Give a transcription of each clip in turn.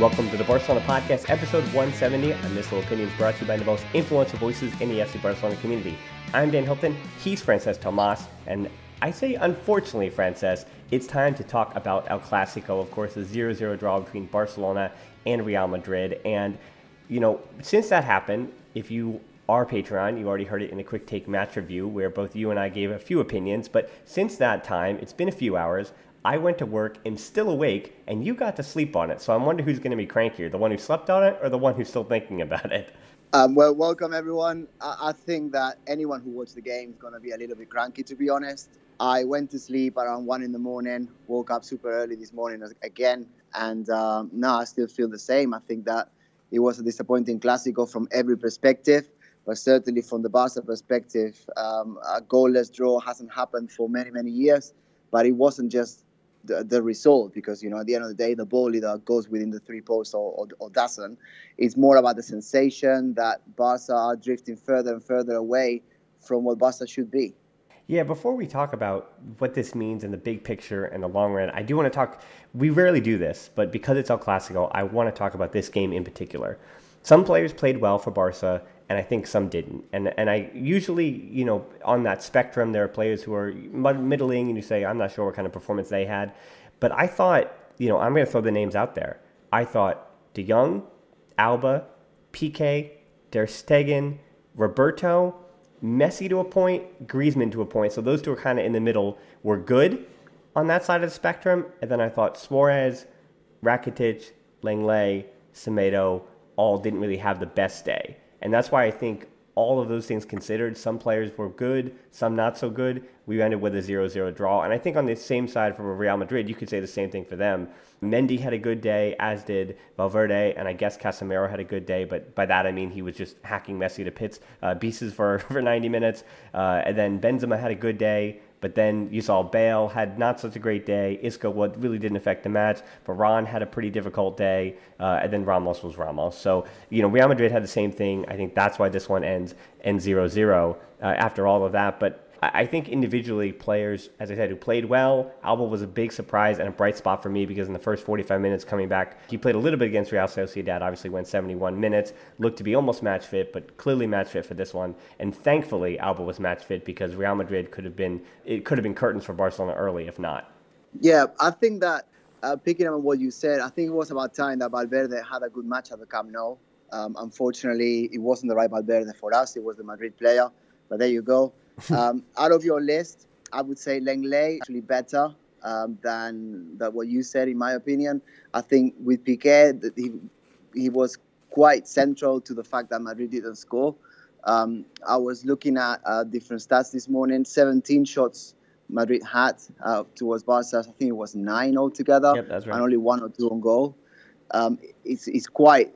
Welcome to the Barcelona Podcast, episode 170. I'm Missile Opinions, brought to you by the most influential voices in the FC Barcelona community. I'm Dan Hilton, he's Francesc Tomas, and I say unfortunately, Francesc, it's time to talk about El Clasico, of course, the 0 0 draw between Barcelona and Real Madrid. And, you know, since that happened, if you are Patreon, you already heard it in a quick take match review where both you and I gave a few opinions. But since that time, it's been a few hours. I went to work and still awake, and you got to sleep on it. So I wonder who's going to be crankier, the one who slept on it or the one who's still thinking about it. Um, well, welcome everyone. I, I, think that anyone who watched the game is going to be a little bit cranky, to be honest. I went to sleep around one in the morning, woke up super early this morning again, and um, now I still feel the same. I think that it was a disappointing Clásico from every perspective, but certainly from the Barca perspective, um, a goalless draw hasn't happened for many, many years. But it wasn't just the, the result because you know at the end of the day the ball either goes within the three posts or, or, or, doesn't it's more about the sensation that barca are drifting further and further away from what barca should be. Yeah before we talk about what this means in the big picture and the long run i do want to talk we rarely do this but because it's el clasico i want to talk about this game in particular. Some players played well for barca and I think some didn't. And and I usually, you know, on that spectrum, there are players who are middling, and you say, I'm not sure what kind of performance they had. But I thought, you know, I'm going to throw the names out there. I thought De Jong, Alba, Piqué, Ter Stegen, Roberto, Messi to a point, Griezmann to a point. So those two are kind of in the middle. Were good on that side of the spectrum. And then I thought Suarez, Rakitic, Lenglet, Semedo all didn't really have the best day. And that's why I think all of those things considered, some players were good, some not so good. We ended with a 0 0 draw. And I think on the same side for Real Madrid, you could say the same thing for them. Mendy had a good day, as did Valverde, and I guess Casemiro had a good day, but by that I mean he was just hacking Messi to pits, uh, pieces for, for 90 minutes. Uh, and then Benzema had a good day. But then you saw Bale had not such a great day. Isco what really didn't affect the match. Varane had a pretty difficult day, uh, and then Ramos was Ramos. So you know Real Madrid had the same thing. I think that's why this one ends ends 0-0 uh, after all of that. But I think individually players, as I said, who played well. Alba was a big surprise and a bright spot for me because in the first 45 minutes coming back, he played a little bit against Real Sociedad. Obviously, went 71 minutes, looked to be almost match fit, but clearly match fit for this one. And thankfully, Alba was match fit because Real Madrid could have been it could have been curtains for Barcelona early if not. Yeah, I think that uh, picking up on what you said, I think it was about time that Valverde had a good match at the Camp Nou. Um, unfortunately, it wasn't the right Valverde for us. It was the Madrid player. But there you go. Um, out of your list, I would say Lenglet actually better um, than, than what you said, in my opinion. I think with Piqué, he, he was quite central to the fact that Madrid didn't score. Um, I was looking at uh, different stats this morning 17 shots Madrid had uh, towards Barca. I think it was nine altogether, yep, right. and only one or two on goal. Um, it's, it's quite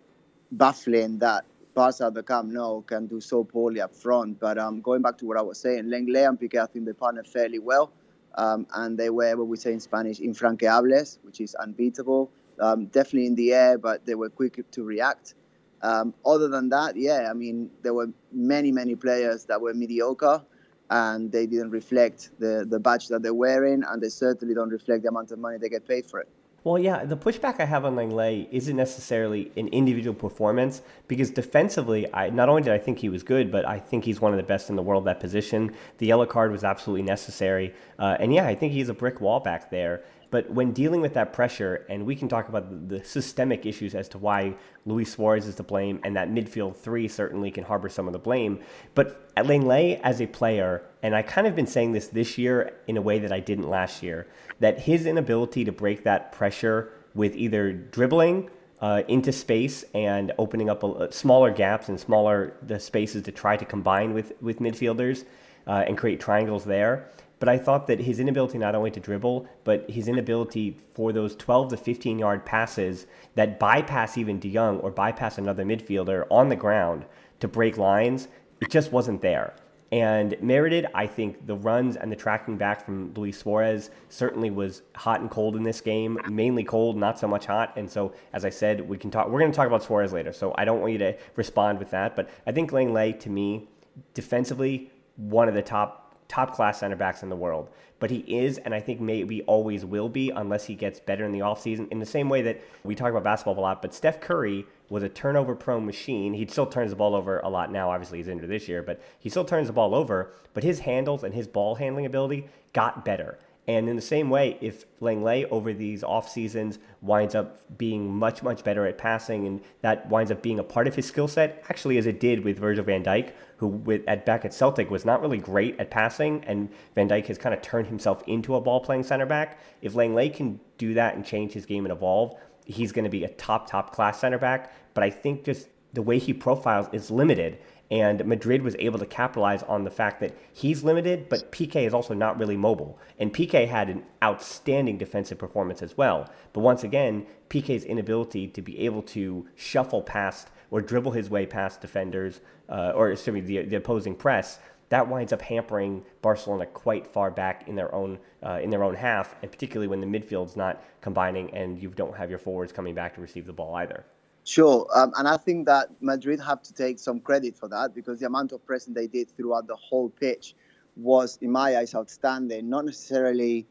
baffling that Barca at the Camp Nou can do so poorly up front. But um, going back to what I was saying, Lenglet and Piqué, I think they partnered fairly well. Um, and they were what we say in Spanish, infranqueables, which is unbeatable. Um, definitely in the air, but they were quick to react. Um, other than that, yeah, I mean, there were many, many players that were mediocre and they didn't reflect the, the badge that they're wearing, and they certainly don't reflect the amount of money they get paid for it. Well, yeah, the pushback I have on Lenglet isn't necessarily an individual performance because defensively, I not only did I think he was good, but I think he's one of the best in the world at that position. The yellow card was absolutely necessary, uh, and yeah, I think he's a brick wall back there. But when dealing with that pressure, and we can talk about the, systemic issues as to why Luis Suarez is to blame, and that midfield three certainly can harbor some of the blame. But at Lenglet as a player, and I kind of been saying this this year in a way that I didn't last year, that his inability to break that pressure with either dribbling uh, into space and opening up a, smaller gaps and smaller the spaces to try to combine with with midfielders uh, and create triangles there but I thought that his inability not only to dribble, but his inability for those 12 to 15 yard passes that bypass even De Jong or bypass another midfielder on the ground to break lines, it just wasn't there. And merited, I think the runs and the tracking back from Luis Suarez certainly was hot and cold in this game. Mainly cold, not so much hot. And so, as I said, we can talk. We're going to talk about Suarez later, so I don't want you to respond with that. But I think Lenglet, to me, defensively, one of the top top class center backs in the world. But he is, and I think maybe always will be, unless he gets better in the offseason. In the same way that we talk about basketball a lot, but Steph Curry was a turnover prone machine. He still turns the ball over a lot now. Obviously, he's injured this year, but he still turns the ball over. But his handles and his ball handling ability got better. And in the same way, if Lenglet over these off seasons winds up being much, much better at passing, and that winds up being a part of his skill set, actually as it did with Virgil van Dijk, who with, at back at Celtic was not really great at passing, and Van Dijk has kind of turned himself into a ball playing center back. If Lenglet can do that and change his game and evolve, he's going to be a top, top class center back. But I think just the way he profiles is limited. And Madrid was able to capitalize on the fact that he's limited, but Piqué is also not really mobile. And Piqué had an outstanding defensive performance as well. But once again, Piqué's inability to be able to shuffle past or dribble his way past defenders, uh, or excuse me, the, the opposing press, that winds up hampering Barcelona quite far back in their own uh, in their own half, and particularly when the midfield's not combining and you don't have your forwards coming back to receive the ball either. Sure, um, and I think that Madrid have to take some credit for that because the amount of pressing they did throughout the whole pitch was, in my eyes, outstanding. Not necessarily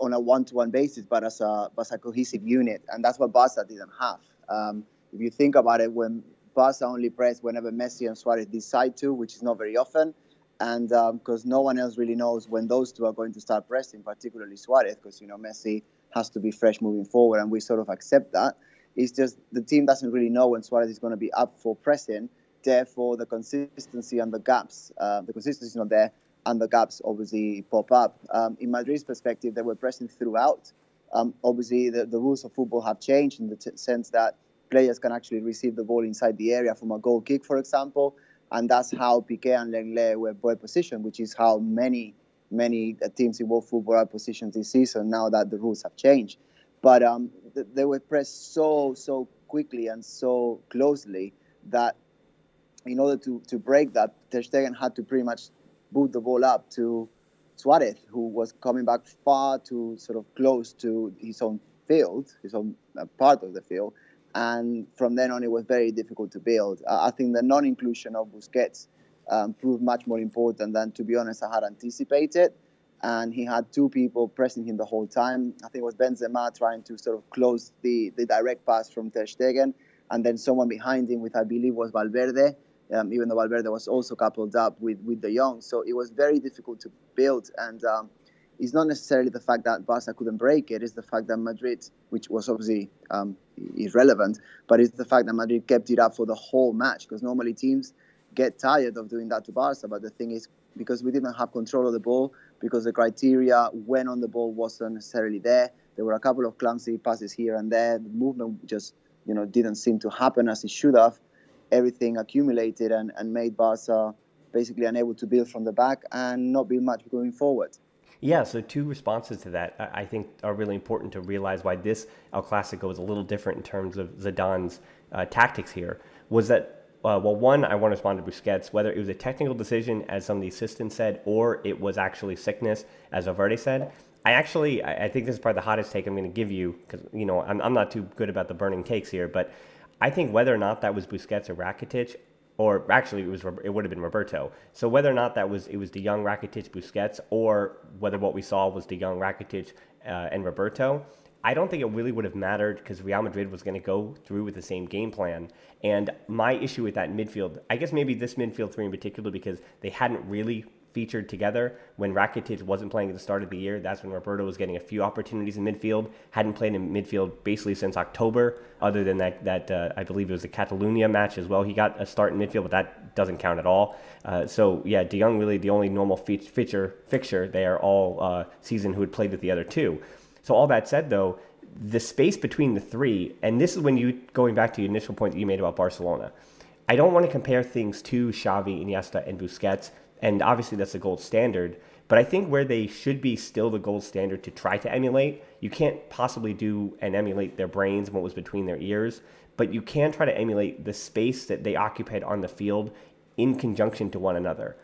on a one-to-one basis, but as a as a cohesive unit, and that's what Barca didn't have. Um, if you think about it, when Barca only press whenever Messi and Suarez decide to, which is not very often, and because um, no one else really knows when those two are going to start pressing, particularly Suarez, because you know Messi has to be fresh moving forward, and we sort of accept that. It's just the team doesn't really know when Suarez is going to be up for pressing. Therefore, the consistency and the gaps, uh, the consistency is not there, and the gaps obviously pop up. Um, in Madrid's perspective, they were pressing throughout. Um, obviously, the, the, rules of football have changed in the t- sense that players can actually receive the ball inside the area from a goal kick, for example, and that's how Piqué and Lenglet were well positioned, which is how many many uh, teams in world football are positioned this season now that the rules have changed. But um, they were pressed so so quickly and so closely that in order to, to break that, Ter Stegen had to pretty much boot the ball up to Suarez, who was coming back far too sort of close to his own field, his own uh, part of the field, and from then on it was very difficult to build. I think the non-inclusion of Busquets um, proved much more important than, to be honest, I had anticipated. And he had two people pressing him the whole time. I think it was Benzema trying to sort of close the, the direct pass from Ter Stegen, and then someone behind him, which I believe was Valverde. Um, even though Valverde was also coupled up with with De Jong, so it was very difficult to build. And um, it's not necessarily the fact that Barca couldn't break it, it's the fact that Madrid, which was obviously um, irrelevant, but it's the fact that Madrid kept it up for the whole match because normally teams get tired of doing that to Barca. But the thing is, because we didn't have control of the ball, because the criteria when on the ball wasn't necessarily there, there were a couple of clumsy passes here and there. The movement just, you know, didn't seem to happen as it should have. Everything accumulated and, and made Barca basically unable to build from the back and not build much going forward. Yeah, so two responses to that I think are really important to realize why this El Clasico is a little different in terms of Zidane's uh, tactics here. Was that uh, well, one, I want to respond to Busquets, whether it was a technical decision, as some of the assistants said, or it was actually sickness, as Valverde said. I actually, I think this is probably the hottest take I'm going to give you because you know I'm, I'm not too good about the burning takes here, but I think whether or not that was Busquets or Rakitic, or actually it was it would have been Roberto. So whether or not that was it was the young Rakitic, Busquets, or whether what we saw was the young Rakitic, uh, and Roberto, I don't think it really would have mattered because Real Madrid was going to go through with the same game plan. And my issue with that midfield, I guess maybe this midfield three in particular, because they hadn't really featured together when Rakitic wasn't playing at the start of the year. That's when Roberto was getting a few opportunities in midfield. Hadn't played in midfield basically since October, other than that that uh, I believe it was the Catalunya match as well. He got a start in midfield, but that doesn't count at all. Uh, so yeah, De Jong really the only normal feature fixture there all uh, season who had played with the other two. So all that said, though, the space between the three, and this is when you going back to the initial point that you made about Barcelona. I don't want to compare things to Xavi, Iniesta, and Busquets and obviously that's the gold standard. But I think where they should be still the gold standard to try to emulate, you can't possibly do and emulate their brains and what was between their ears, but you can try to emulate the space that they occupied on the field in conjunction to one another.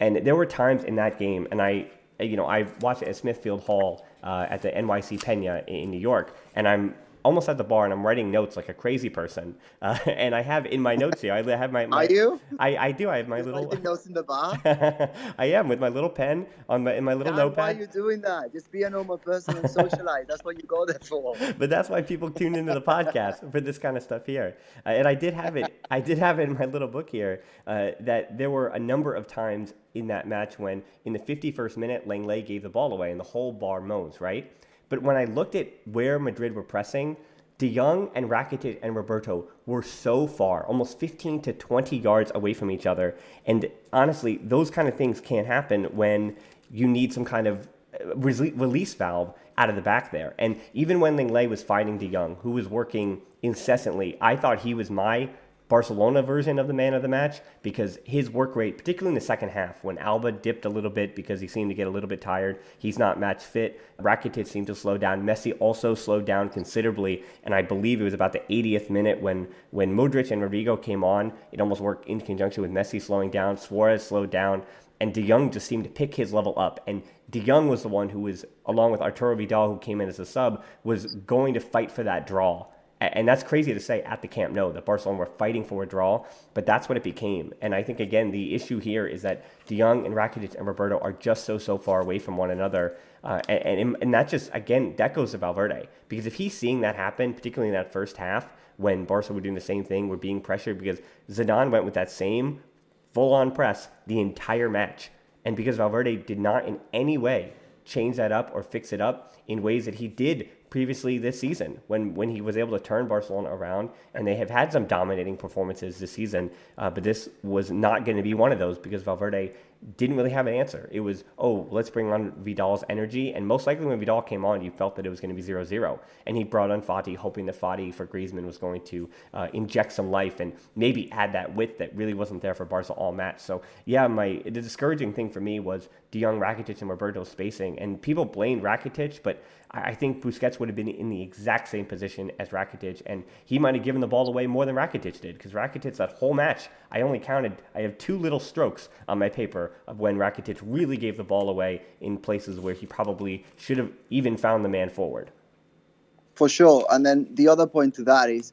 And there were times in that game, and I, you know, I watched it at Smithfield Hall uh, at the NYC Pena in New York, and I'm almost at the bar and I'm writing notes like a crazy person. Uh, and I have in my notes here, I have my. my Are you? I, I do. I have my You're little notes in the bar. I am with my little pen on my in my little Dan, notepad. Why are you doing that? Just be a normal person and socialize. that's what you go there for. But that's why people tune into the podcast for this kind of stuff here. Uh, and I did have it. I did have it in my little book here uh, that there were a number of times in that match when in the 51st minute Lenglet gave the ball away and the whole bar moans right. But when I looked at where Madrid were pressing, De Jong and Rakitic and Roberto were so far, almost 15 to 20 yards away from each other. And honestly, those kind of things can't happen when you need some kind of uh, release valve out of the back there. And even when Lenglet was fighting De Jong, who was working incessantly, I thought he was my Barcelona version of the man of the match because his work rate, particularly in the second half, when Alba dipped a little bit because he seemed to get a little bit tired, he's not match fit. Rakitic seemed to slow down. Messi also slowed down considerably, and I believe it was about the 80th minute when when Modric and Rodrygo came on. It almost worked in conjunction with Messi slowing down. Suarez slowed down, and De Jong just seemed to pick his level up. And De Jong was the one who was, along with Arturo Vidal, who came in as a sub, was going to fight for that draw and that's crazy to say at the Camp Nou that Barcelona were fighting for a draw, but that's what it became. And I think again the issue here is that De Jong and Rakitic and Roberto are just so so far away from one another, uh, and, and and that just again that goes to Valverde. Because if he's seeing that happen, particularly in that first half when Barca were doing the same thing, were being pressured because Zidane went with that same full on press the entire match, and because Valverde did not in any way change that up or fix it up in ways that he did previously this season when, when he was able to turn Barcelona around. And they have had some dominating performances this season, uh, but this was not going to be one of those because Valverde didn't really have an answer. It was, oh, let's bring on Vidal's energy. And most likely when Vidal came on, you felt that it was going to be 0 0. And he brought on Fati, hoping that Fati for Griezmann was going to uh, inject some life and maybe add that width that really wasn't there for Barca all match. So, yeah, my the discouraging thing for me was De Jong, Rakitic, and Roberto spacing. And people blamed Rakitic, but I think Busquets would have been in the exact same position as Rakitic, and he might have given the ball away more than Rakitic did because Rakitic that whole match, I only counted, I have two little strokes on my paper of when Rakitic really gave the ball away in places where he probably should have even found the man forward. For sure, and then the other point to that is,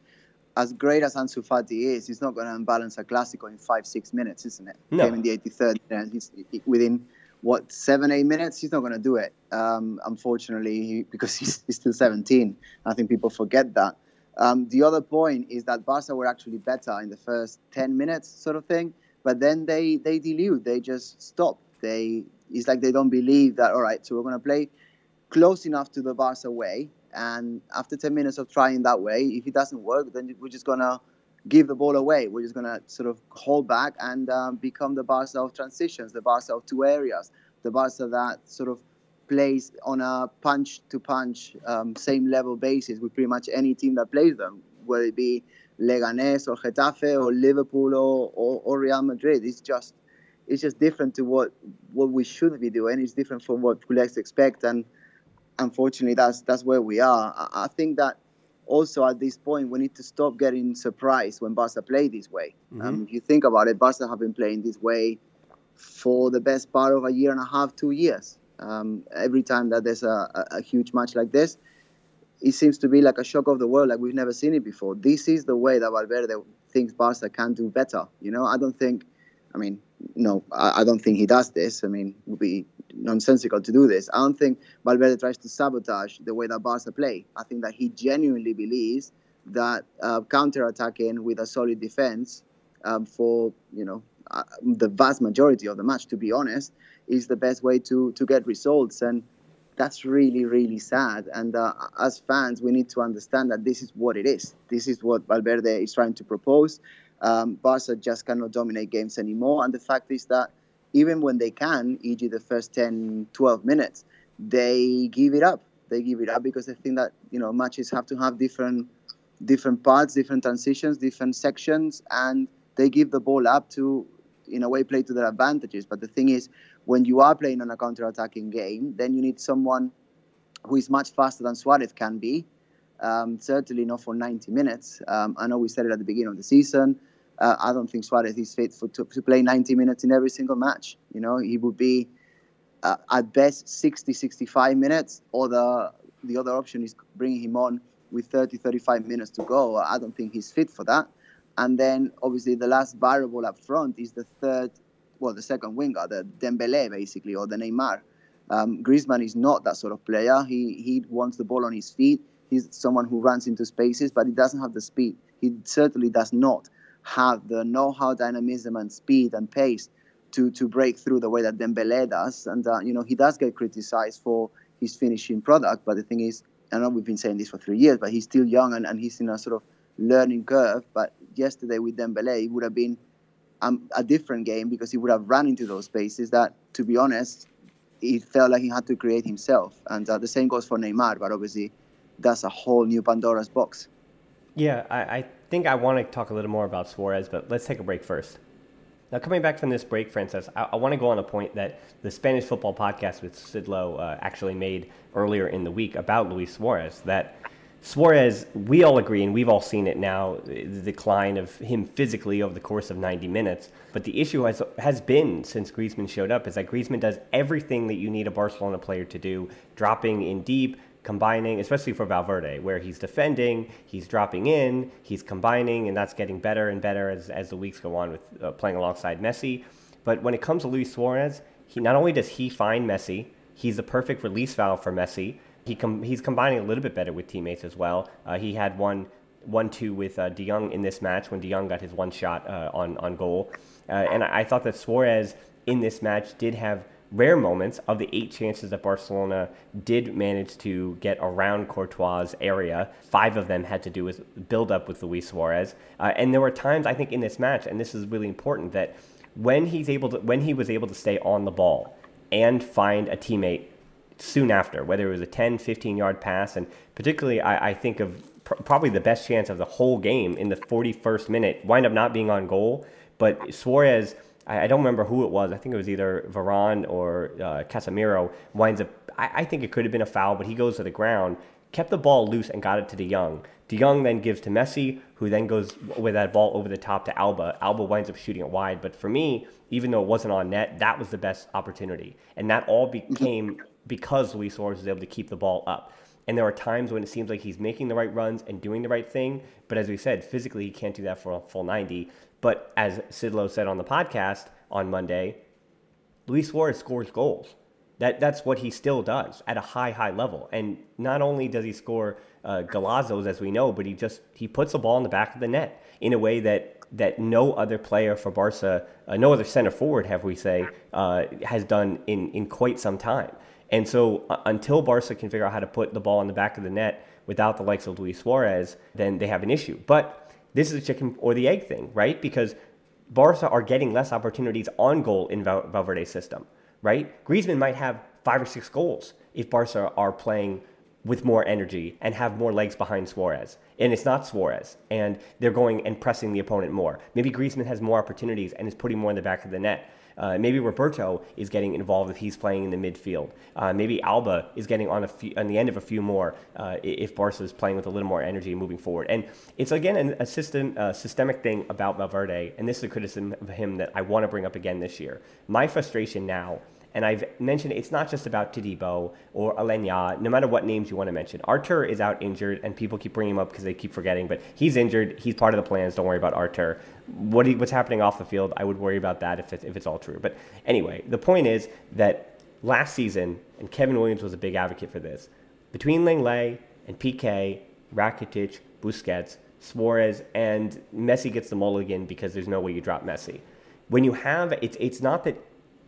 as great as Ansu Fati is, he's not going to unbalance a Clásico in five, six minutes, isn't it? No. Came in the 83rd, and he's within what seven, eight minutes. He's not going to do it, um, unfortunately, he, because he's, he's, still 17. I think people forget that. Um, the other point is that Barca were actually better in the first 10 minutes, sort of thing, but then they they dilute. They just stop. They It's like they don't believe that. All right, so we're going to play close enough to the Barca way, and after 10 minutes of trying that way, if it doesn't work, then we're just going to give the ball away. We're just going to sort of hold back and um, become the Barca of transitions, the Barca of two areas, the Barca that sort of plays on a punch to punch, um, same level basis with pretty much any team that plays them, whether it be Leganés or Getafe or Liverpool or, or, or Real Madrid. It's just it's just different to what what we should be doing. It's different from what players expect, and unfortunately, that's that's where we are. I, I, think that also at this point we need to stop getting surprised when Barca play this way. Mm-hmm. Um, if you think about it, Barca have been playing this way for the best part of a year and a half, two years. Um, every time that there's a, a, a huge match like this, it seems to be like a shock of the world, like we've never seen it before. This is the way that Valverde thinks Barca can do better. You know, I don't think, I mean, no, I, I don't think he does this. I mean, it would be nonsensical to do this. I don't think Valverde tries to sabotage the way that Barca play. I think that he genuinely believes that uh, counter-attacking with a solid defense um, for you know uh, the vast majority of the match, to be honest, is the best way to to get results. And that's really really sad. And uh, as fans, we need to understand that this is what it is. This is what Valverde is trying to propose. Um, Barca just cannot dominate games anymore. And the fact is that even when they can, e.g., the first 10, 12 minutes, they give it up. They give it up because they think that you know matches have to have different different parts, different transitions, different sections, and they give the ball up to, in a way, play to their advantages. But the thing is, when you are playing on a counter-attacking game, then you need someone who is much faster than Suarez can be. Um, certainly not for 90 minutes. Um, I know we said it at the beginning of the season. Uh, I don't think Suarez is fit for to, to, play 90 minutes in every single match. You know, he would be uh, at best 60, 65 minutes, or the the other option is bringing him on with 30, 35 minutes to go. I don't think he's fit for that. And then obviously the last variable up front is the third, well, the second winger, the Dembele basically, or the Neymar. Um, Griezmann is not that sort of player. He he wants the ball on his feet. He's someone who runs into spaces, but he doesn't have the speed. He certainly does not have the know-how, dynamism, and speed and pace to to break through the way that Dembele does. And uh, you know he does get criticized for his finishing product, but the thing is, I know we've been saying this for three years, but he's still young and, and he's in a sort of learning curve. But yesterday with Dembele, it would have been um, a different game because he would have run into those spaces that, to be honest, he felt like he had to create himself. And uh, the same goes for Neymar, but obviously that's a whole new Pandora's box. Yeah, I, I think I want to talk a little more about Suarez, but let's take a break first. Now, coming back from this break, Francesc, I, I want to go on a point that the Spanish football podcast with Sid Lowe uh, actually made earlier in the week about Luis Suarez. That Suarez, we all agree, and we've all seen it now, the decline of him physically over the course of 90 minutes. But the issue has, has been since Griezmann showed up is that Griezmann does everything that you need a Barcelona player to do, dropping in deep, combining, especially for Valverde, where he's defending, he's dropping in, he's combining, and that's getting better and better as, as the weeks go on with uh, playing alongside Messi. But when it comes to Luis Suarez, he not only does he find Messi, he's the perfect release valve for Messi. He com- he's combining a little bit better with teammates as well. Uh, he had one one two with uh, De Jong in this match when De Jong got his one shot uh, on on goal, uh, and I, I thought that Suarez in this match did have rare moments of the eight chances that Barcelona did manage to get around Courtois' area. Five of them had to do with build up with Luis Suarez. Uh, and there were times, I think, in this match, and this is really important, that when he's able to, when he was able to stay on the ball and find a teammate soon after, whether it was a 10, 15 yard pass, and particularly I, I think of pr- probably the best chance of the whole game in the 41st minute, wind up not being on goal, but Suarez I, I, don't remember who it was. I think it was either Varane or uh, Casemiro. Winds up, I, I, think it could have been a foul, but he goes to the ground, kept the ball loose, and got it to De Jong. De Jong then gives to Messi, who then goes with that ball over the top to Alba. Alba winds up shooting it wide. But for me, even though it wasn't on net, that was the best opportunity. And that all became because Luis Suarez was able to keep the ball up. And there are times when it seems like he's making the right runs and doing the right thing. But as we said, physically, he can't do that for a full 90. But as Sid Lowe said on the podcast on Monday, Luis Suarez scores goals. That, that's what he still does at a high, high level. And not only does he score uh, as we know, but he just he puts the ball in the back of the net in a way that that no other player for Barca, uh, no other center forward, have we say, uh, has done in, in quite some time. And so uh, until Barca can figure out how to put the ball in the back of the net without the likes of Luis Suarez, then they have an issue. But this is a chicken or the egg thing, right? Because Barca are getting less opportunities on goal in Val- Valverde's system, right? Griezmann might have five or six goals if Barca are playing with more energy and have more legs behind Suarez. And it's not Suarez. And they're going and pressing the opponent more. Maybe Griezmann has more opportunities and is putting more in the back of the net. Uh, maybe Roberto is getting involved if he's playing in the midfield. Uh, maybe Alba is getting on a few, on the end of a few more uh, if Barca is playing with a little more energy moving forward. And it's again a system, systemic thing about Valverde, and this is a criticism of him that I want to bring up again this year. My frustration now and I've mentioned it's not just about Todibo or Aleñá, no matter what names you want to mention. Arthur is out injured, and people keep bringing him up because they keep forgetting, but he's injured. He's part of the plans. Don't worry about Arthur. What what's happening off the field, I would worry about that if it's, if it's all true. But anyway, the point is that last season, and Kevin Williams was a big advocate for this, between Lenglet and Piqué, Rakitic, Busquets, Suarez, and Messi gets the mulligan because there's no way you drop Messi. When you have, it's, it's not that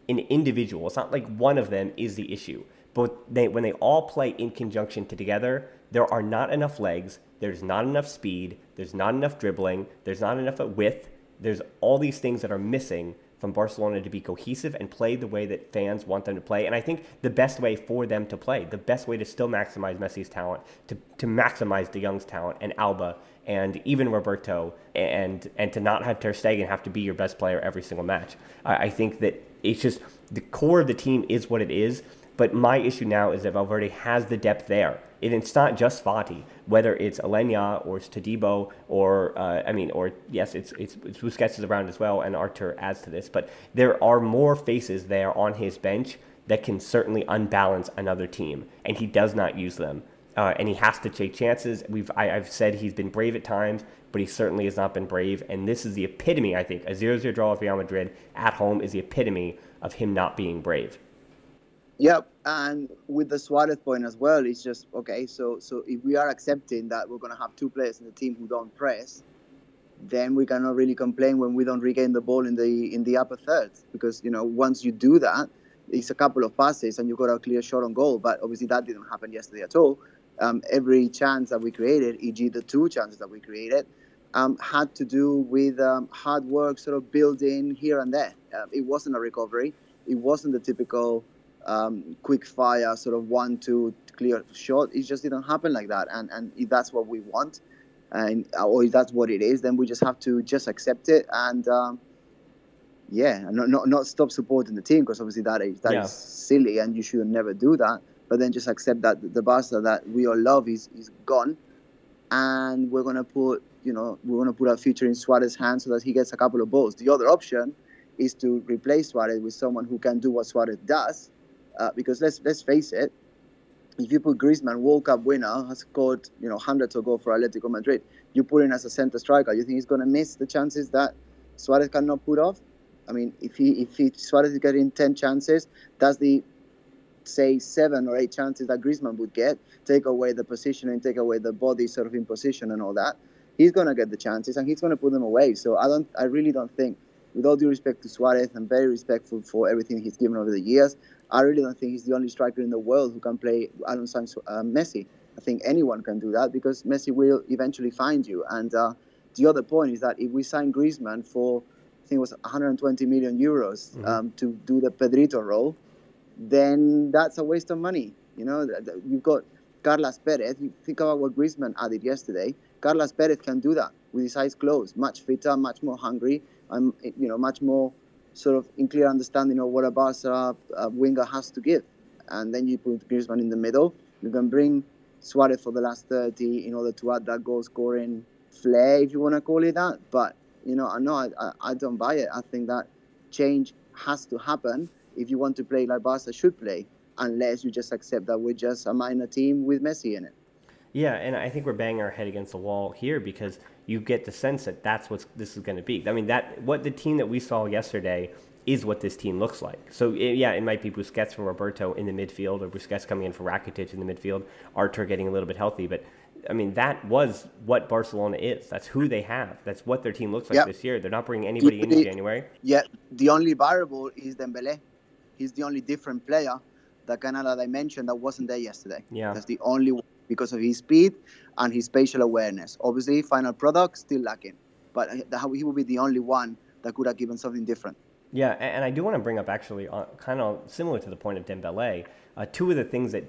an individual. It's not like one of them is the issue. But they, when they all play in conjunction together, there are not enough legs, there's not enough speed, there's not enough dribbling, there's not enough width. There's all these things that are missing from Barcelona to be cohesive and play the way that fans want them to play. And I think the best way for them to play, the best way to still maximize Messi's talent, to, to maximize De Jong's talent and Alba and even Roberto, and and to not have Ter Stegen have to be your best player every single match. I, I think that it's just the core of the team is what it is. But my issue now is that Valverde has the depth there. And it's not just Fati, whether it's Aleñá or it's Todibo or uh, I mean, or yes, it's, it's it's Busquets is around as well, and Arthur adds to this. But there are more faces there on his bench that can certainly unbalance another team, and he does not use them. Uh, and he has to take chances. We've I, have said he's been brave at times, but he certainly has not been brave. And this is the epitome, I think, a 0-0 draw with Real Madrid at home is the epitome of him not being brave. Yep, and with the Suarez point as well, it's just okay. So, so if we are accepting that we're going to have two players in the team who don't press, then we cannot really complain when we don't regain the ball in the in the upper third because you know once you do that, it's a couple of passes and you got a clear shot on goal. But obviously that didn't happen yesterday at all. Um, every chance that we created, e.g., the two chances that we created, um, had to do with um, hard work, sort of building here and there. Uh, it wasn't a recovery. It wasn't the typical um, quick fire sort of one two clear shot. It just didn't happen like that. And and if that's what we want, and or if that's what it is, then we just have to just accept it and. Um, yeah, not, not not stop supporting the team because obviously that is that yeah. is silly and you should never do that. But then just accept that the Barca that we all love is is gone, and we're gonna put you know, we want to put our future in Suarez's hands so that he gets a couple of balls. The other option is to replace Suarez with someone who can do what Suarez does, uh, because let's let's face it, if you put Griezmann, World Cup winner, has scored you know hundreds of goals for Atletico Madrid, you put in as a center striker, you think he's going to miss the chances that Suarez cannot put off? I mean, if he if he, Suarez is getting ten chances, that's the say seven or eight chances that Griezmann would get. Take away the positioning, take away the body sort of in position and all that he's going to get the chances and he's going to put them away. So I don't, I really don't think, with all due respect to Suarez, I'm very respectful for everything he's given over the years. I really don't think he's the only striker in the world who can play alongside uh, Messi. I think anyone can do that because Messi will eventually find you. And uh, the other point is that if we sign Griezmann for, I think it was 120 million euros mm-hmm. um, to do the Pedrito role, then that's a waste of money. You know, you've got Carlos Perez. You think about what Griezmann added yesterday. Carlos Perez can do that with his eyes closed, much fitter, much more hungry, and you know, much more sort of in clear understanding of what a Barca uh, winger has to give. And then you put Griezmann in the middle. You can bring Suarez for the last 30 in order to add that goal scoring flair, if you want to call it that. But you know, no, I, I don't buy it. I think that change has to happen if you want to play like Barca should play, unless you just accept that we're just a minor team with Messi in it. Yeah, and I think we're banging our head against the wall here because you get the sense that that's what this is going to be. I mean, that what the team that we saw yesterday is what this team looks like. So it, yeah, it might be Busquets for Roberto in the midfield, or Busquets coming in for Rakitic in the midfield, Arthur getting a little bit healthy, but I mean, that was what Barcelona is. That's who they have. That's what their team looks like yep. this year. They're not bringing anybody in, in January. Yeah, the only variable is Dembele. He's the only different player that kind of that I mentioned that wasn't there yesterday. Yeah, that's the only one because of his speed and his spatial awareness. Obviously, final product still lacking, but he will be the only one that could have given something different. Yeah, and I do want to bring up actually, uh, kind of similar to the point of Dembele, uh, two of the things that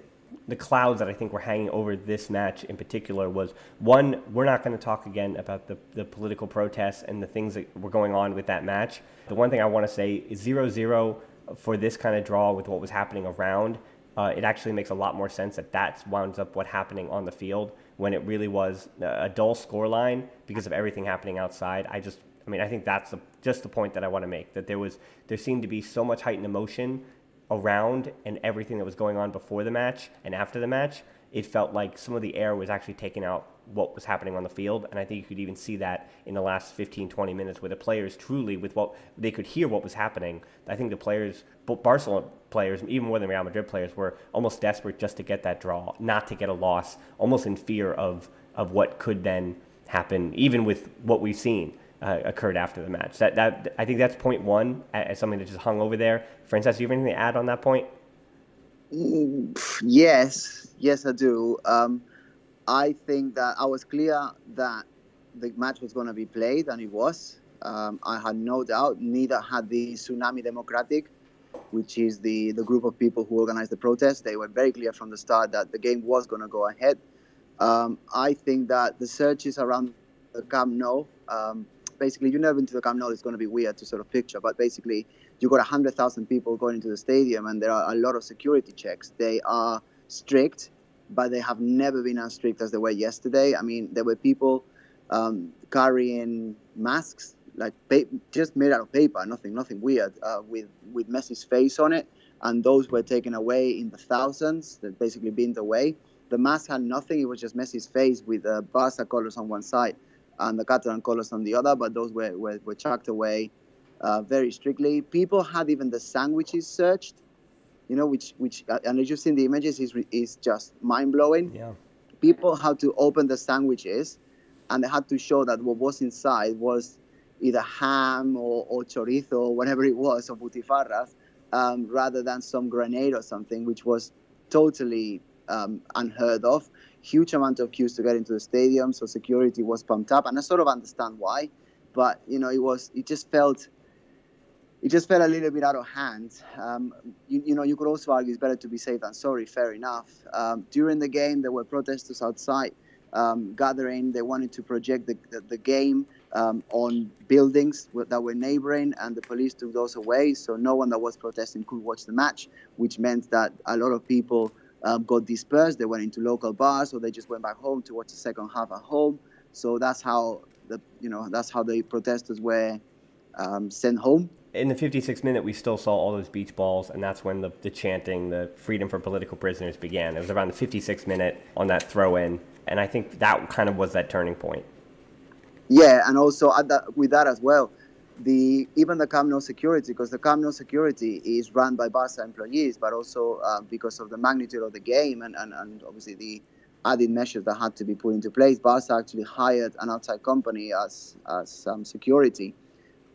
the clouds that I think were hanging over this match in particular was one, we're not going to talk again about the, the political protests and the things that were going on with that match. The one thing I want to say is 0 0 for this kind of draw with what was happening around. Uh, it actually makes a lot more sense that that winds up what happening on the field when it really was a dull scoreline because of everything happening outside. I just, I mean, I think that's the, just the point that I want to make that there was, there seemed to be so much heightened emotion around and everything that was going on before the match and after the match, it felt like some of the air was actually taken out what was happening on the field. And I think you could even see that in the last 15, 20 minutes where the players truly, with what they could hear what was happening. I think the players, Barcelona players, even more than Real Madrid players, were almost desperate just to get that draw, not to get a loss, almost in fear of, of what could then happen, even with what we've seen uh, occurred after the match. That that I think that's point one as something that just hung over there. Francesc, do you have anything to add on that point? Mm, yes, yes, I do. Um, I think that I was clear that the match was going to be played, and it was. Um, I had no doubt. Neither had the Tsunami Democratic, which is the, the group of people who organized the protest. They were very clear from the start that the game was going to go ahead. Um, I think that the searches around the Camp Nou um, basically you never into the Camp Nou. It's going to be weird to sort of picture, but basically you got hundred thousand people going into the stadium, and there are a lot of security checks. They are strict, but they have never been as strict as they were yesterday. I mean, there were people um, carrying masks, like pa- just made out of paper, nothing, nothing weird, uh, with with Messi's face on it, and those were taken away in the thousands. That basically binned away. The mask had nothing; it was just Messi's face with uh, Barca colors on one side and the Catalan colors on the other, but those were, were, were chucked away uh, very strictly. People had even the sandwiches searched, you know, which, which uh, and as you've seen the images, is, is just mind blowing. Yeah. People had to open the sandwiches and they had to show that what was inside was either ham or, or chorizo or whatever it was, or butifarras, um, rather than some grenade or something, which was totally um, unheard of huge amount of queues to get into the stadium, so security was pumped up, and I sort of understand why. But you know, it was it just felt it just felt a little bit out of hand. Um, you, you, know, you could also argue it's better to be safe than sorry. Fair enough. Um, during the game, there were protesters outside um, gathering. They wanted to project the, the, the game um, on buildings that were neighboring, and the police took those away. So no one that was protesting could watch the match, which meant that a lot of people um, got dispersed. They went into local bars, or they just went back home to watch the second half at home. So that's how the you know that's how the protesters were um, sent home. In the 56th minute, we still saw all those beach balls, and that's when the, the chanting, the freedom for political prisoners began. It was around the 56th minute on that throw in, and I think that kind of was that turning point. Yeah, and also that, with that as well, the even the Camp Nou security, because the Camp Nou security is run by Barca employees, but also uh, because of the magnitude of the game and, and, and obviously the added measures that had to be put into place, Barca actually hired an outside company as as um, security,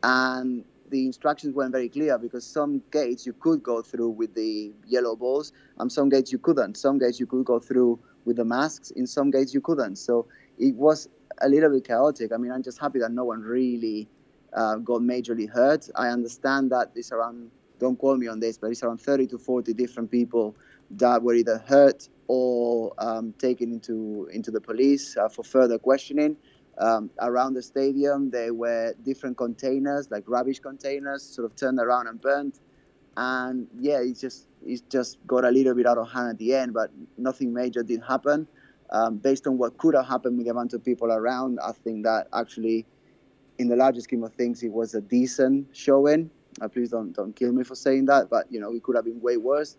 and the instructions weren't very clear because some gates you could go through with the yellow balls, and some gates you couldn't. Some gates you could go through with the masks, in some gates you couldn't. So it was a little bit chaotic. I mean, I'm just happy that no one really uh, got majorly hurt. I understand that it's around, don't quote me on this, but it's around 30 to 40 different people that were either hurt or um, taken into, into the police uh, for further questioning. Um, around the stadium, there were different containers, like rubbish containers, sort of turned around and burnt. And yeah, it just it just got a little bit out of hand at the end, but nothing major did happen. Um, based on what could have happened with the amount of people around, I think that actually in the larger scheme of things, it was a decent showing. Uh, please don't don't kill me for saying that, but you know it could have been way worse.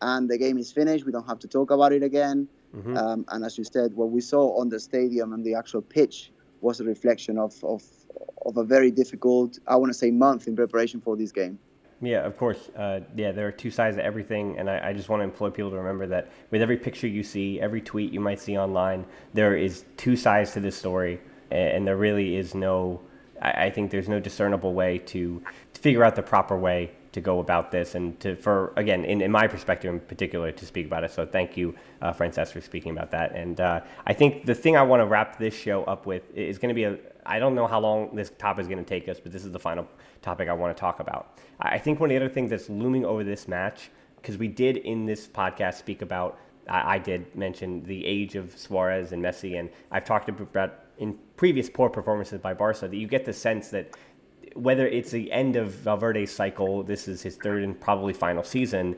And the game is finished. We don't have to talk about it again. Mm-hmm. Um, and as you said, what we saw on the stadium and the actual pitch was a reflection of of, of a very difficult, I want to say, month in preparation for this game. Yeah, of course. Uh, yeah, there are two sides to everything, and I, I, just want to implore people to remember that with every picture you see, every tweet you might see online, there is two sides to this story, and there really is no. I, I think there's no discernible way to, to figure out the proper way to go about this and to for again in, in my perspective in particular to speak about it. So thank you uh, francesc for speaking about that. And uh, i think the thing i want to wrap this show up with is going to be a i don't know how long this topic is going to take us but this is the final topic i want to talk about. I think one of the other things that's looming over this match because we did in this podcast speak about I, I did mention the age of suarez and messi and i've talked about in previous poor performances by barca that you get the sense that whether it's the end of Valverde's cycle, this is his third and probably final season.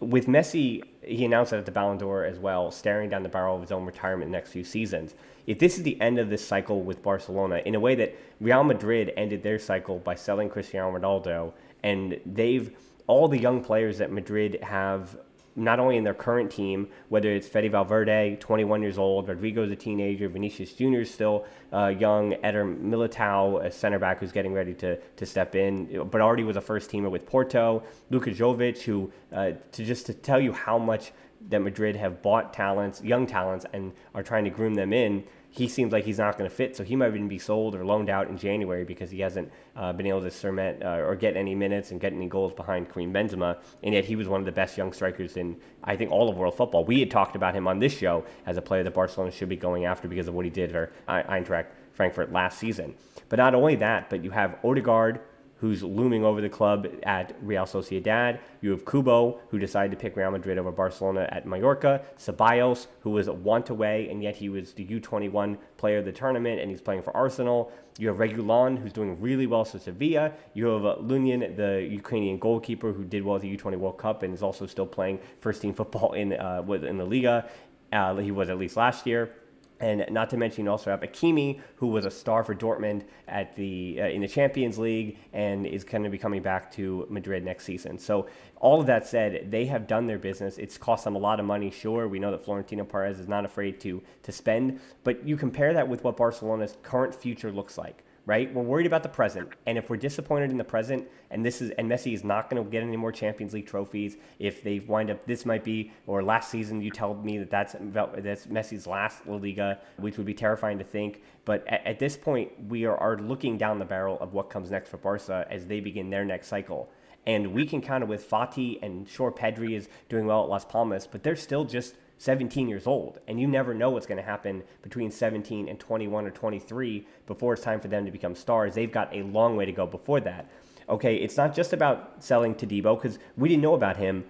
With Messi, he announced that at the Ballon d'Or as well, staring down the barrel of his own retirement in the next few seasons. If this is the end of this cycle with Barcelona, in a way that Real Madrid ended their cycle by selling Cristiano Ronaldo, and they've all the young players that Madrid have not only in their current team, whether it's Fede Valverde, 21 years old, Rodrygo's a teenager, Vinicius Jr. is still uh, young, Eder Militao, a center back who's getting ready to, to step in, but already was a first teamer with Porto, Luka Jovic, who, uh, to just to tell you how much that Madrid have bought talents, young talents, and are trying to groom them in he seems like he's not going to fit. So he might even be sold or loaned out in January because he hasn't uh, been able to cement uh, or get any minutes and get any goals behind Karim Benzema. And yet he was one of the best young strikers in, I think, all of world football. We had talked about him on this show as a player that Barcelona should be going after because of what he did for Eintracht Frankfurt last season. But not only that, but you have Odegaard, who's looming over the club at Real Sociedad. You have Kubo, who decided to pick Real Madrid over Barcelona at Mallorca. Ceballos, who was a want away, and yet he was the U21 player of the tournament, and he's playing for Arsenal. You have Reguilon, who's doing really well for Sevilla. You have uh, Lunin, the Ukrainian goalkeeper, who did well at the U20 World Cup and is also still playing first team football in, uh, in the Liga. Uh, he was at least last year. And not to mention, you also have Hakimi, who was a star for Dortmund at the uh, in the Champions League, and is going to be coming back to Madrid next season. So, all of that said, they have done their business. It's cost them a lot of money. Sure, we know that Florentino Perez is not afraid to to spend, but you compare that with what Barcelona's current future looks like right? We're worried about the present, and if we're disappointed in the present, and this is and Messi is not going to get any more Champions League trophies, if they wind up, this might be or last season you told me that that's that's Messi's last La Liga, which would be terrifying to think. But at, at this point, we are, are looking down the barrel of what comes next for Barca as they begin their next cycle. And we can count it with Fati and sure Pedri is doing well at Las Palmas, but they're still just 17 years old, and you never know what's going to happen between 17 and 21 or 23 before it's time for them to become stars. They've got a long way to go before that. Okay, it's not just about selling Todibo because we didn't know about him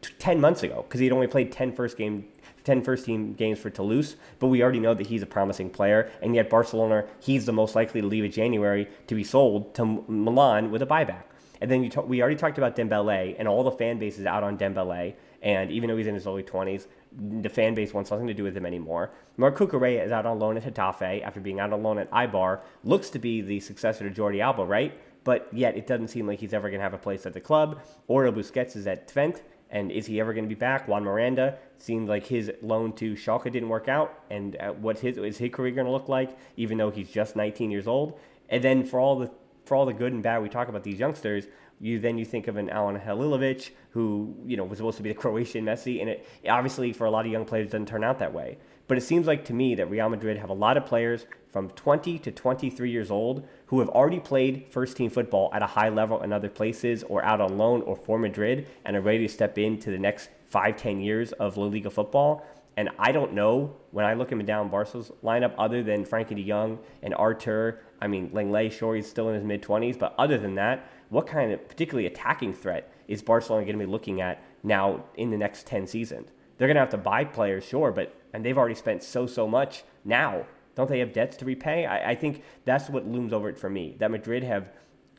t- 10 months ago because he'd only played 10 first game 10 first team games for Toulouse, but we already know that he's a promising player, and yet Barcelona, he's the most likely to leave in January to be sold to Milan with a buyback. And then t- we already talked about Dembele, and all the fan bases out on Dembele, and even though he's in his early 20s, the fan base wants nothing to do with him anymore. Marc Cucurella is out on loan at Getafe after being out on loan at Eibar. Looks to be the successor to Jordi Alba, right? But yet it doesn't seem like he's ever going to have a place at the club. Oriol Busquets is at Twente. And is he ever going to be back? Juan Miranda seemed like his loan to Schalke didn't work out. And uh, what his is his career going to look like, even though he's just 19 years old? And then for all the for all the good and bad we talk about these youngsters, you then you think of an Alen Halilovic who you know was supposed to be the Croatian Messi, and it obviously for a lot of young players doesn't turn out that way. But it seems like to me that Real Madrid have a lot of players from 20 to 23 years old who have already played first team football at a high level in other places or out on loan or for Madrid and are ready to step into the next five, 10 years of La Liga football. And I don't know when I look him down Barca's lineup, other than Frankie de Jong and Arthur. I mean, Lenglet, sure, he's still in his mid 20s, but other than that, what kind of particularly attacking threat is Barcelona going to be looking at now in the next 10 seasons? They're going to have to buy players, sure, but and they've already spent so so much now. Don't they have debts to repay? I, I think that's what looms over it for me. That Madrid have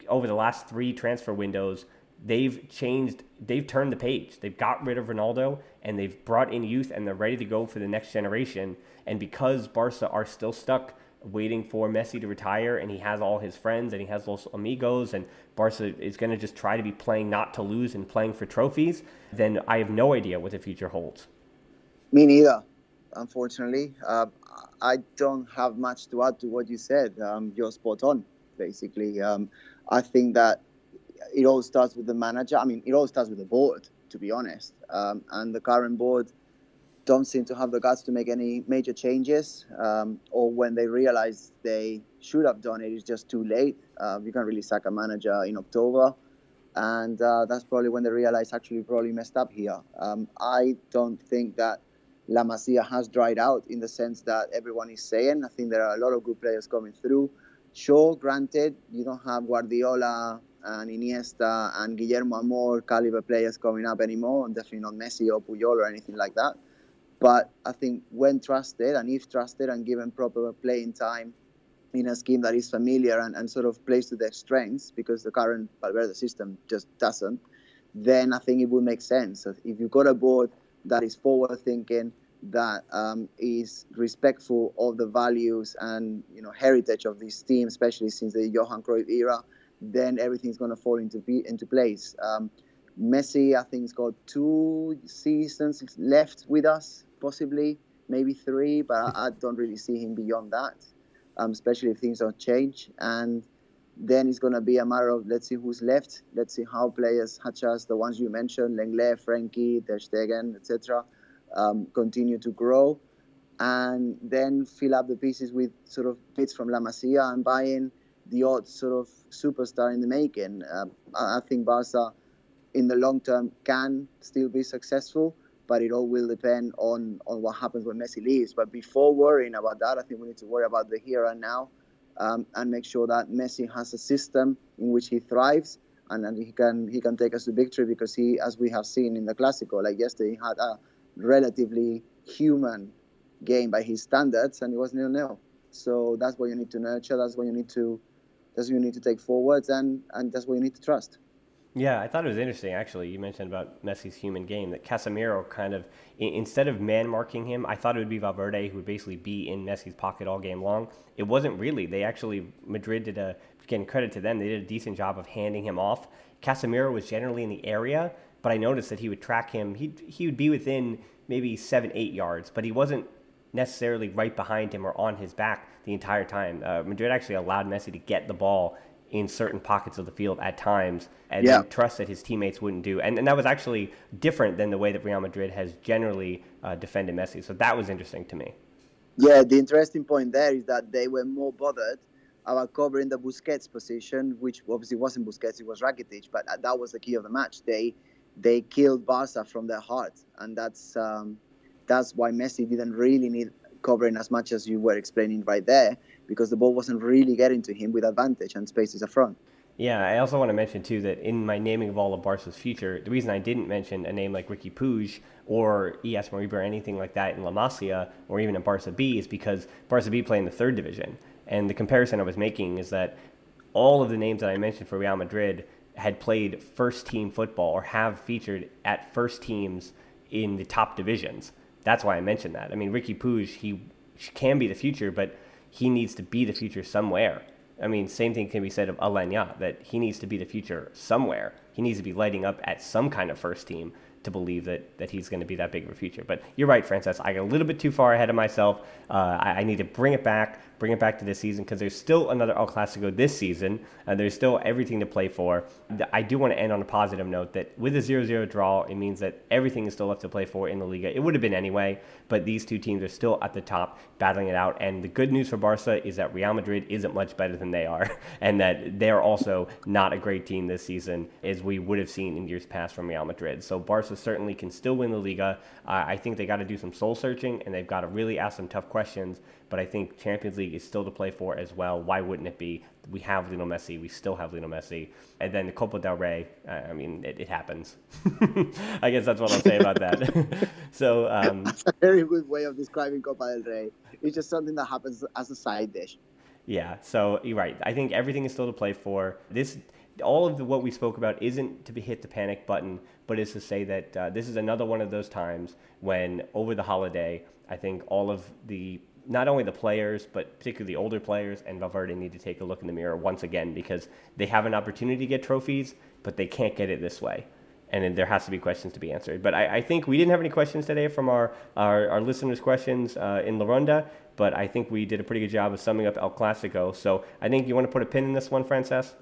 over the last three transfer windows, they've changed, they've turned the page. They've got rid of Ronaldo and they've brought in youth and they're ready to go for the next generation. And because Barca are still stuck waiting for Messi to retire, and he has all his friends and he has those amigos, and Barca is going to just try to be playing not to lose and playing for trophies, then I have no idea what the future holds. Me neither, unfortunately. Uh, I don't have much to add to what you said. Um, you're spot on, basically. Um, I think that it all starts with the manager. I mean, it all starts with the board, to be honest. Um, and the current board don't seem to have the guts to make any major changes, um, or when they realize they should have done it, it's just too late. Uh, you can't really sack a manager in October, and uh, that's probably when they realize actually probably messed up here. Um, I don't think that La Masia has dried out in the sense that everyone is saying. I think there are a lot of good players coming through. Sure, granted, you don't have Guardiola and Iniesta and Guillermo Amor caliber players coming up anymore, and definitely not Messi or Puyol or anything like that. But I think when trusted and if trusted and given proper playing time in a scheme that is familiar and, and sort of plays to their strengths, because the current Valverde system just doesn't, then I think it would make sense. If you've got a board that is forward thinking, that um, is respectful of the values and you know heritage of this team, especially since the Johan Cruyff era, then everything's going to fall into into place. Um, Messi, I think, has got two seasons left with us, possibly maybe three, but I, I don't really see him beyond that, um, especially if things don't change. And then it's going to be a matter of let's see who's left. Let's see how players such as the ones you mentioned, Lenglet, Frankie, Ter Stegen, etc., um, continue to grow, and then fill up the pieces with sort of bits from La Masia and buying the odd sort of superstar in the making. Uh, I think Barca, in the long term, can still be successful, but it all will depend on on what happens when Messi leaves. But before worrying about that, I think we need to worry about the here and now, um, and make sure that Messi has a system in which he thrives. And, and he can he can take us to victory because he, as we have seen in the Clásico, like yesterday, he had a relatively human game by his standards, and it was nil nil. So that's what you need to nurture. That's what you need to that's what you need to take forwards, and and that's what you need to trust. Yeah, I thought it was interesting actually. You mentioned about Messi's human game that Casemiro kind of instead of man marking him, I thought it would be Valverde who would basically be in Messi's pocket all game long. It wasn't really. They actually Madrid did a getting credit to them. They did a decent job of handing him off. Casemiro was generally in the area, but I noticed that he would track him. He he would be within maybe seven eight yards, but he wasn't necessarily right behind him or on his back the entire time. Uh, Madrid actually allowed Messi to get the ball in certain pockets of the field at times and yeah. trust that his teammates wouldn't do. And, and that was actually different than the way that Real Madrid has generally uh, defended Messi. So that was interesting to me. Yeah, the interesting point there is that they were more bothered about covering the Busquets position, which obviously wasn't Busquets, it was Rakitic, but that was the key of the match. They they killed Barca from their heart, and that's um, that's why Messi didn't really need covering as much as you were explaining right there because the ball wasn't really getting to him with advantage and spaces up front. Yeah, I also want to mention too that in my naming of all of Barca's future, the reason I didn't mention a name like Riqui Puig or Ilaix Moriba or anything like that in La Masia or even in Barca B is because Barca B play in the third division. And the comparison I was making is that all of the names that I mentioned for Real Madrid had played first team football or have featured at first teams in the top divisions. That's why I mentioned that. I mean, Riqui Puig, he can be the future, but he needs to be the future somewhere. I mean, same thing can be said of Aleñá, that he needs to be the future somewhere. He needs to be lighting up at some kind of first team to believe that, that he's going to be that big of a future. But you're right, Francesc. I got a little bit too far ahead of myself. Uh, I, I, need to bring it back, bring it back to this season because there's still another El Clasico this season. and there's still everything to play for. I do want to end on a positive note that with a 0 0 draw, it means that everything is still left to play for in the Liga. It would have been anyway, but these two teams are still at the top battling it out. And the good news for Barca is that Real Madrid isn't much better than they are, and that they're also not a great team this season as we would have seen in years past from Real Madrid. So Barca certainly can still win the Liga. Uh, I think they got to do some soul searching and they've got to really ask some tough questions. But I think Champions League is still to play for as well. Why wouldn't it be? We have Lionel Messi. We still have Lionel Messi. And then the Copa del Rey. Uh, I mean, it, it happens. I guess that's what I'll say about that. so um, that's a very good way of describing Copa del Rey. It's just something that happens as a side dish. Yeah. So you're right. I think everything is still to play for. This all of the, what we spoke about isn't to be hit the panic button, but is to say that uh, this is another one of those times when over the holiday, I think all of the not only the players, but particularly the older players and Valverde need to take a look in the mirror once again because they have an opportunity to get trophies, but they can't get it this way. And there has to be questions to be answered. But I, I think we didn't have any questions today from our, our, our listeners' questions uh, in La Ronda, but I think we did a pretty good job of summing up El Clasico. So I think you want to put a pin in this one, Francesc?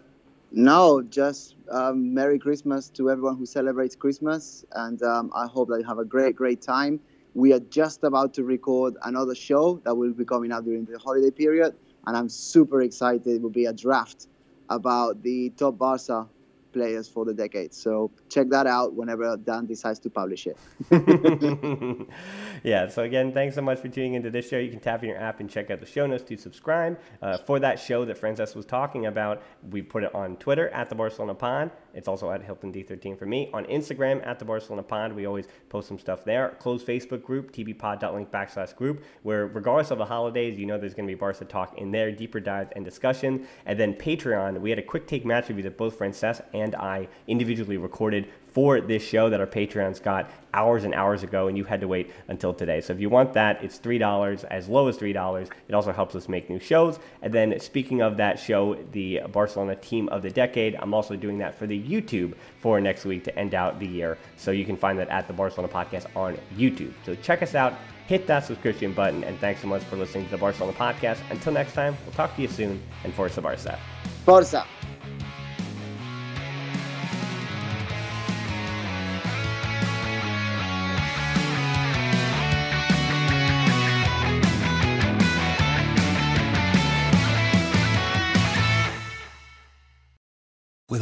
No, just um, Merry Christmas to everyone who celebrates Christmas, and um, I hope that you have a great, great time. We are just about to record another show that will be coming out during the holiday period, and I'm super excited. It will be a draft about the top Barca players for the decade. So check that out whenever Dan decides to publish it. yeah. So again, thanks so much for tuning into this show. You can tap in your app and check out the show notes to subscribe. Uh, for that show that Francesc was talking about, we put it on Twitter at the Barcelona Pod. It's also at Hilton D13 for me. On Instagram at the Barcelona Pod, we always post some stuff there. Closed Facebook group, tbpod.link backslash group, where regardless of the holidays, you know there's going to be Barca talk in there, deeper dives and discussion. And then Patreon, we had a quick take match review that both Francesc and I individually recorded for this show that our Patreons got hours and hours ago, and you had to wait until today. So if you want that, it's $3, as low as $3. It also helps us make new shows. And then speaking of that show, the Barcelona Team of the Decade, I'm also doing that for the YouTube for next week to end out the year. So you can find that at the Barcelona Podcast on YouTube. So check us out. Hit that subscription button, and thanks so much for listening to the Barcelona Podcast. Until next time, we'll talk to you soon, and Forza Barca. Forza.